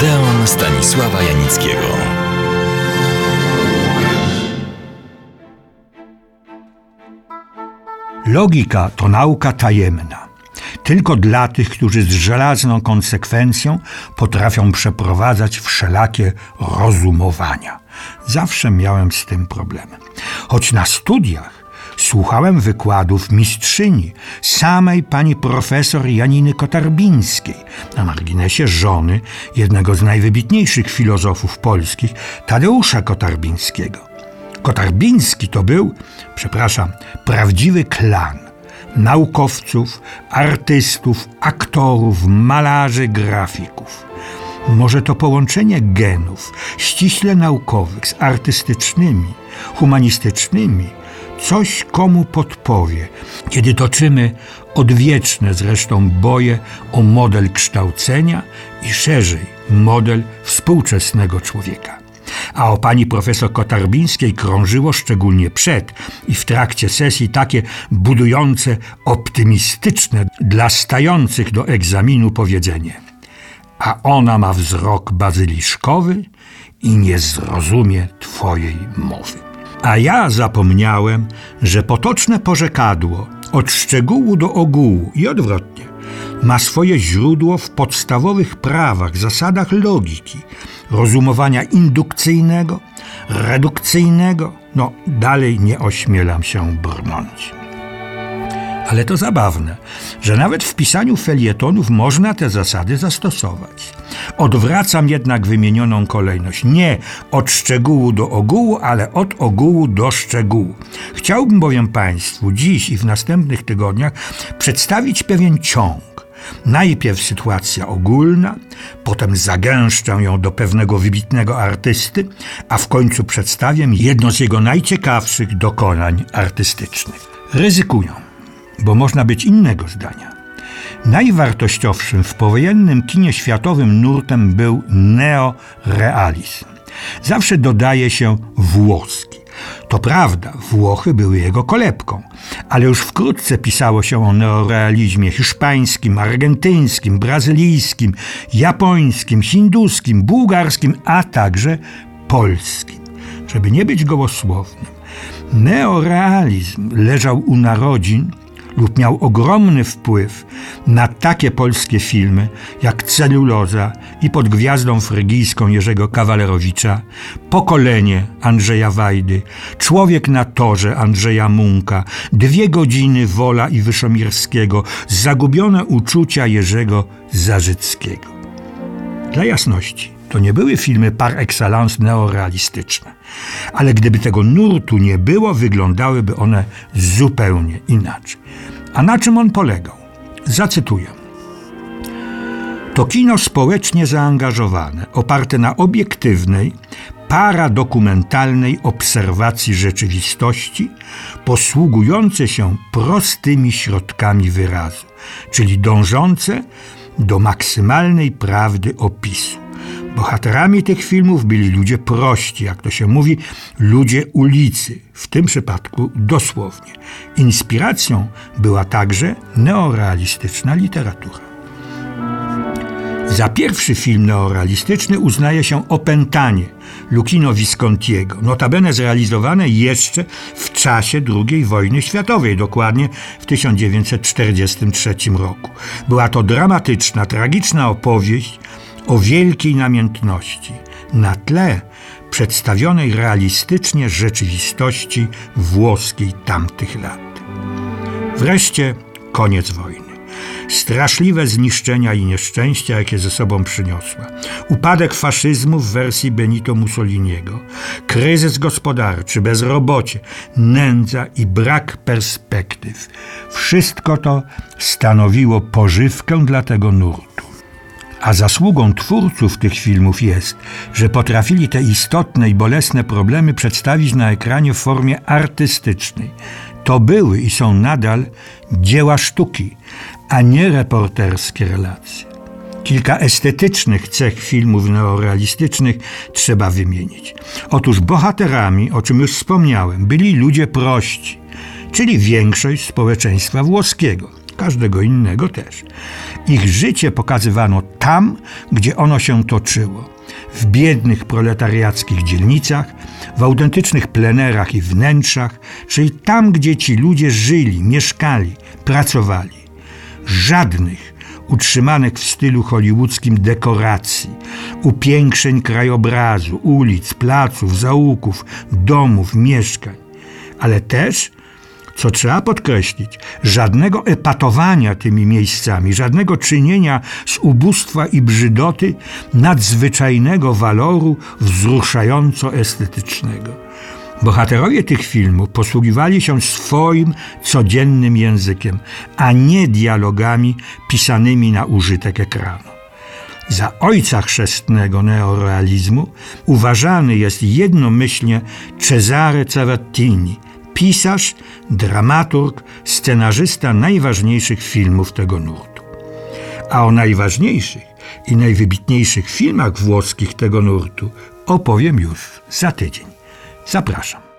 Odeon Stanisława Janickiego. Logika to nauka tajemna. Tylko dla tych, którzy z żelazną konsekwencją potrafią przeprowadzać wszelakie rozumowania. Zawsze miałem z tym problem. Choć na studiach słuchałem wykładów mistrzyni, samej pani profesor Janiny Kotarbińskiej, na marginesie żony jednego z najwybitniejszych filozofów polskich, Tadeusza Kotarbińskiego. Kotarbiński to był, przepraszam, prawdziwy klan naukowców, artystów, aktorów, malarzy, grafików. Może to połączenie genów ściśle naukowych z artystycznymi, humanistycznymi coś komu podpowie, kiedy toczymy odwieczne zresztą boje o model kształcenia i szerzej model współczesnego człowieka. A o pani profesor Kotarbińskiej krążyło szczególnie przed i w trakcie sesji takie budujące, optymistyczne dla stających do egzaminu powiedzenie. A ona ma wzrok bazyliszkowy i nie zrozumie twojej mowy. A ja zapomniałem, że potoczne porzekadło od szczegółu do ogółu i odwrotnie ma swoje źródło w podstawowych prawach, zasadach logiki, rozumowania indukcyjnego, redukcyjnego. No, dalej nie ośmielam się brnąć. Ale to zabawne, że nawet w pisaniu felietonów można te zasady zastosować. Odwracam jednak wymienioną kolejność. Nie od szczegółu do ogółu, ale od ogółu do szczegółu. Chciałbym bowiem Państwu dziś i w następnych tygodniach przedstawić pewien ciąg Najpierw sytuacja ogólna, potem zagęszczę ją do pewnego wybitnego artysty, a w końcu przedstawię jedno z jego najciekawszych dokonań artystycznych. Ryzykuję, bo można być innego zdania. Najwartościowszym w powojennym kinie światowym nurtem był neorealizm. Zawsze dodaje się włoski. To prawda, Włochy były jego kolebką, ale już wkrótce pisało się o neorealizmie hiszpańskim, argentyńskim, brazylijskim, japońskim, hinduskim, bułgarskim, a także polskim. Żeby nie być gołosłownym, neorealizm leżał u narodzin lub miał ogromny wpływ na takie polskie filmy jak Celuloza i pod gwiazdą frygijską Jerzego Kawalerowicza, Pokolenie Andrzeja Wajdy, Człowiek na torze Andrzeja Munka, Dwie godziny Wola i Wyszomirskiego, Zagubione uczucia Jerzego Zarzyckiego. Dla jasności, to nie były filmy par excellence neorealistyczne, ale gdyby tego nurtu nie było, wyglądałyby one zupełnie inaczej. A na czym on polegał? Zacytuję. To kino społecznie zaangażowane, oparte na obiektywnej, paradokumentalnej obserwacji rzeczywistości, posługujące się prostymi środkami wyrazu, czyli dążące do maksymalnej prawdy opisu. Bohaterami tych filmów byli ludzie prości, jak to się mówi, ludzie ulicy, w tym przypadku dosłownie. Inspiracją była także neorealistyczna literatura. Za pierwszy film neorealistyczny uznaje się Opętanie Lucchino Viscontiego, notabene zrealizowane jeszcze w czasie II wojny światowej, dokładnie w 1943 roku. Była to dramatyczna, tragiczna opowieść o wielkiej namiętności na tle przedstawionej realistycznie rzeczywistości włoskiej tamtych lat. Wreszcie koniec wojny. Straszliwe zniszczenia i nieszczęścia, jakie ze sobą przyniosła. Upadek faszyzmu w wersji Benito Mussoliniego, kryzys gospodarczy, bezrobocie, nędza i brak perspektyw. Wszystko to stanowiło pożywkę dla tego nurtu. A zasługą twórców tych filmów jest, że potrafili te istotne i bolesne problemy przedstawić na ekranie w formie artystycznej. To były i są nadal dzieła sztuki, a nie reporterskie relacje. Kilka estetycznych cech filmów neorealistycznych trzeba wymienić. Otóż bohaterami, o czym już wspomniałem, byli ludzie prości, czyli większość społeczeństwa włoskiego każdego innego też. Ich życie pokazywano tam, gdzie ono się toczyło. W biednych proletariackich dzielnicach, w autentycznych plenerach i wnętrzach, czyli tam, gdzie ci ludzie żyli, mieszkali, pracowali. Żadnych utrzymanych w stylu hollywoodzkim dekoracji, upiększeń krajobrazu, ulic, placów, zaułków, domów, mieszkań, ale też co trzeba podkreślić, żadnego epatowania tymi miejscami, żadnego czynienia z ubóstwa i brzydoty nadzwyczajnego waloru wzruszająco estetycznego. Bohaterowie tych filmów posługiwali się swoim codziennym językiem, a nie dialogami pisanymi na użytek ekranu. Za ojca chrzestnego neorealizmu uważany jest jednomyślnie Cesare Cavattini, pisarz, dramaturg, scenarzysta najważniejszych filmów tego nurtu. A o najważniejszych i najwybitniejszych filmach włoskich tego nurtu opowiem już za tydzień. Zapraszam.